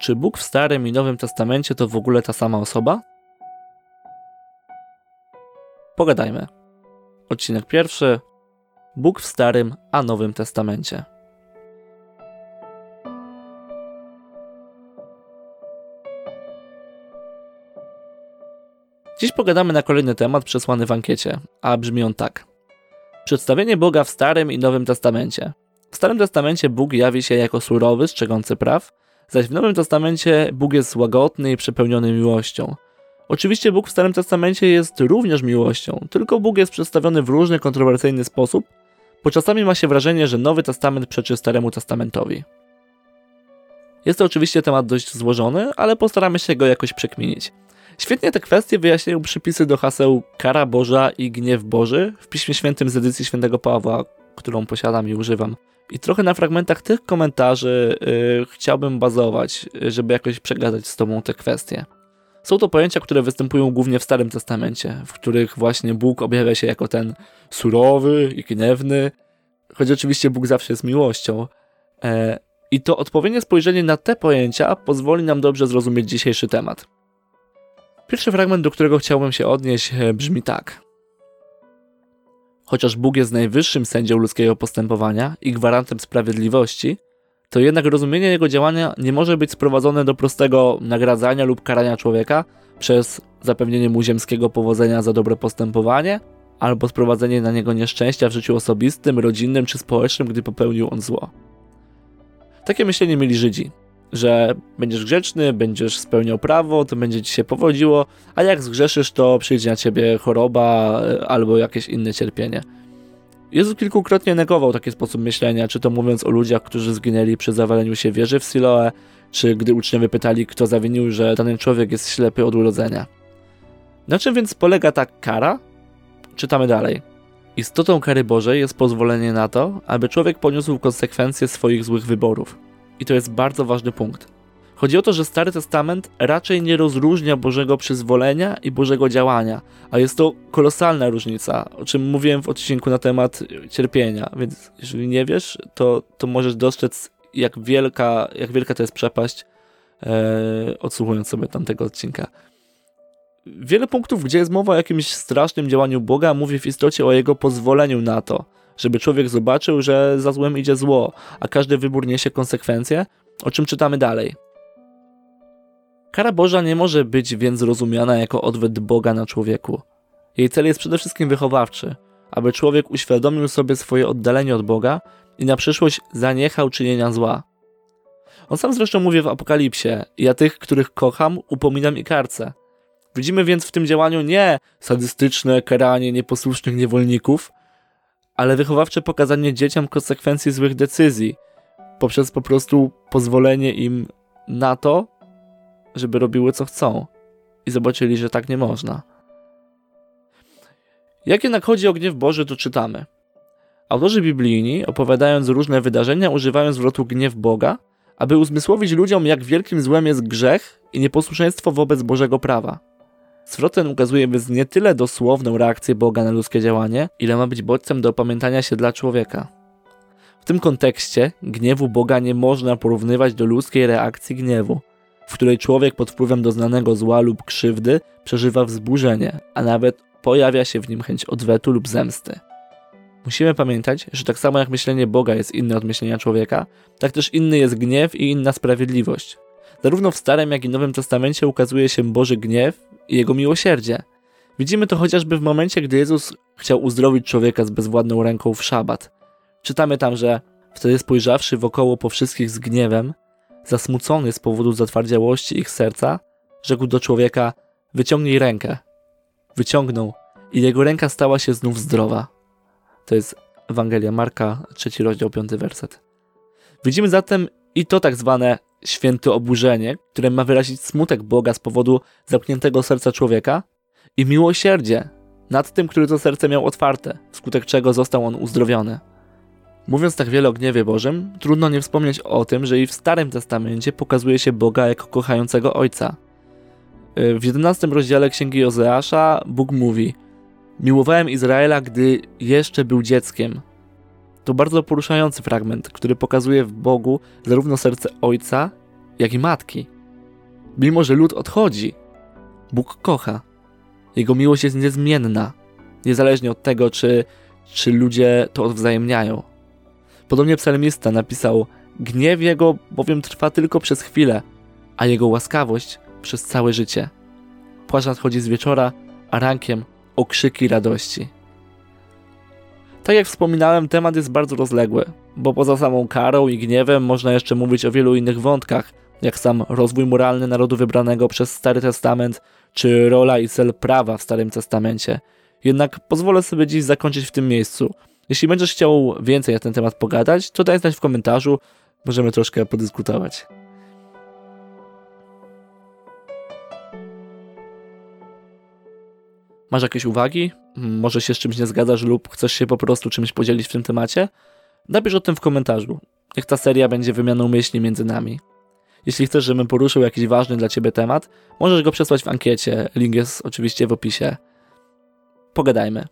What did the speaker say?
Czy Bóg w Starym i Nowym Testamencie to w ogóle ta sama osoba? Pogadajmy. Odcinek pierwszy. Bóg w Starym a Nowym Testamencie. Dziś pogadamy na kolejny temat przesłany w ankiecie, a brzmi on tak. Przedstawienie Boga w Starym i Nowym Testamencie. W Starym Testamencie Bóg jawi się jako surowy, strzegący praw, zaś w Nowym Testamencie Bóg jest łagodny i przepełniony miłością. Oczywiście Bóg w Starym Testamencie jest również miłością, tylko Bóg jest przedstawiony w różny kontrowersyjny sposób, bo czasami ma się wrażenie, że Nowy Testament przeczy Staremu Testamentowi. Jest to oczywiście temat dość złożony, ale postaramy się go jakoś przekminić. Świetnie te kwestie wyjaśniają przypisy do haseł kara Boża i gniew Boży w Piśmie Świętym z edycji Świętego Pawła, którą posiadam i używam. I trochę na fragmentach tych komentarzy yy, chciałbym bazować, żeby jakoś przegadać z Tobą te kwestie. Są to pojęcia, które występują głównie w Starym Testamencie, w których właśnie Bóg objawia się jako ten surowy i gniewny, choć oczywiście Bóg zawsze jest miłością. E, I to odpowiednie spojrzenie na te pojęcia pozwoli nam dobrze zrozumieć dzisiejszy temat. Pierwszy fragment, do którego chciałbym się odnieść, e, brzmi tak. Chociaż Bóg jest najwyższym sędzią ludzkiego postępowania i gwarantem sprawiedliwości, to jednak rozumienie jego działania nie może być sprowadzone do prostego nagradzania lub karania człowieka przez zapewnienie mu ziemskiego powodzenia za dobre postępowanie, albo sprowadzenie na niego nieszczęścia w życiu osobistym, rodzinnym czy społecznym, gdy popełnił on zło. Takie myślenie mieli Żydzi, że będziesz grzeczny, będziesz spełniał prawo, to będzie ci się powodziło, a jak zgrzeszysz, to przyjdzie na ciebie choroba e, albo jakieś inne cierpienie. Jezus kilkukrotnie negował taki sposób myślenia, czy to mówiąc o ludziach, którzy zginęli przy zawaleniu się wieży w Siloe, czy gdy uczniowie pytali, kto zawinił, że dany człowiek jest ślepy od urodzenia. Na czym więc polega ta kara? Czytamy dalej. Istotą kary Bożej jest pozwolenie na to, aby człowiek poniósł konsekwencje swoich złych wyborów. I to jest bardzo ważny punkt. Chodzi o to, że Stary Testament raczej nie rozróżnia Bożego przyzwolenia i Bożego działania, a jest to kolosalna różnica, o czym mówiłem w odcinku na temat cierpienia, więc jeżeli nie wiesz, to, to możesz dostrzec, jak wielka, jak wielka to jest przepaść, e, odsłuchując sobie tamtego odcinka. Wiele punktów, gdzie jest mowa o jakimś strasznym działaniu Boga, mówi w istocie o Jego pozwoleniu na to, żeby człowiek zobaczył, że za złem idzie zło, a każdy wybór niesie konsekwencje, o czym czytamy dalej. Kara Boża nie może być więc rozumiana jako odwet Boga na człowieku. Jej cel jest przede wszystkim wychowawczy, aby człowiek uświadomił sobie swoje oddalenie od Boga i na przyszłość zaniechał czynienia zła. On sam zresztą mówi w Apokalipsie: Ja tych, których kocham, upominam i karcę. Widzimy więc w tym działaniu nie sadystyczne karanie nieposłusznych niewolników, ale wychowawcze pokazanie dzieciom konsekwencji złych decyzji, poprzez po prostu pozwolenie im na to, żeby robiły co chcą. I zobaczyli, że tak nie można. Jak jednak chodzi o gniew Boży, to czytamy. Autorzy biblijni, opowiadając różne wydarzenia, używają zwrotu gniew Boga, aby uzmysłowić ludziom, jak wielkim złem jest grzech i nieposłuszeństwo wobec Bożego prawa. Zwrot ten ukazuje więc nie tyle dosłowną reakcję Boga na ludzkie działanie, ile ma być bodźcem do opamiętania się dla człowieka. W tym kontekście gniewu Boga nie można porównywać do ludzkiej reakcji gniewu, w której człowiek pod wpływem doznanego zła lub krzywdy przeżywa wzburzenie, a nawet pojawia się w nim chęć odwetu lub zemsty. Musimy pamiętać, że tak samo jak myślenie Boga jest inne od myślenia człowieka, tak też inny jest gniew i inna sprawiedliwość. Zarówno w Starym, jak i Nowym Testamencie ukazuje się Boży gniew i Jego miłosierdzie. Widzimy to chociażby w momencie, gdy Jezus chciał uzdrowić człowieka z bezwładną ręką w szabat. Czytamy tam, że wtedy spojrzawszy wokoło po wszystkich z gniewem, zasmucony z powodu zatwardziałości ich serca, rzekł do człowieka: Wyciągnij rękę. Wyciągnął i jego ręka stała się znów zdrowa. To jest Ewangelia Marka, trzeci rozdział, piąty werset. Widzimy zatem i to tak zwane święte oburzenie, które ma wyrazić smutek Boga z powodu zamkniętego serca człowieka i miłosierdzie nad tym, który to serce miał otwarte, wskutek czego został on uzdrowiony. Mówiąc tak wiele o gniewie Bożym, trudno nie wspomnieć o tym, że i w Starym Testamencie pokazuje się Boga jako kochającego Ojca. W 11 rozdziale Księgi Jozeasza Bóg mówi Miłowałem Izraela, gdy jeszcze był dzieckiem. To bardzo poruszający fragment, który pokazuje w Bogu zarówno serce Ojca, jak i matki. Mimo, że lud odchodzi, Bóg kocha. Jego miłość jest niezmienna, niezależnie od tego, czy, czy ludzie to odwzajemniają. Podobnie psalmista napisał: Gniew jego bowiem trwa tylko przez chwilę, a jego łaskawość przez całe życie. Płaszcz nadchodzi z wieczora, a rankiem okrzyki radości. Tak jak wspominałem, temat jest bardzo rozległy, bo poza samą karą i gniewem można jeszcze mówić o wielu innych wątkach, jak sam rozwój moralny narodu wybranego przez Stary Testament, czy rola i cel prawa w Starym Testamencie. Jednak pozwolę sobie dziś zakończyć w tym miejscu. Jeśli będziesz chciał więcej na ten temat pogadać, to daj znać w komentarzu, możemy troszkę podyskutować. Masz jakieś uwagi? Może się z czymś nie zgadzasz lub chcesz się po prostu czymś podzielić w tym temacie? Napisz o tym w komentarzu. Niech ta seria będzie wymianą myśli między nami. Jeśli chcesz, żebym poruszył jakiś ważny dla Ciebie temat, możesz go przesłać w ankiecie. Link jest oczywiście w opisie. Pogadajmy.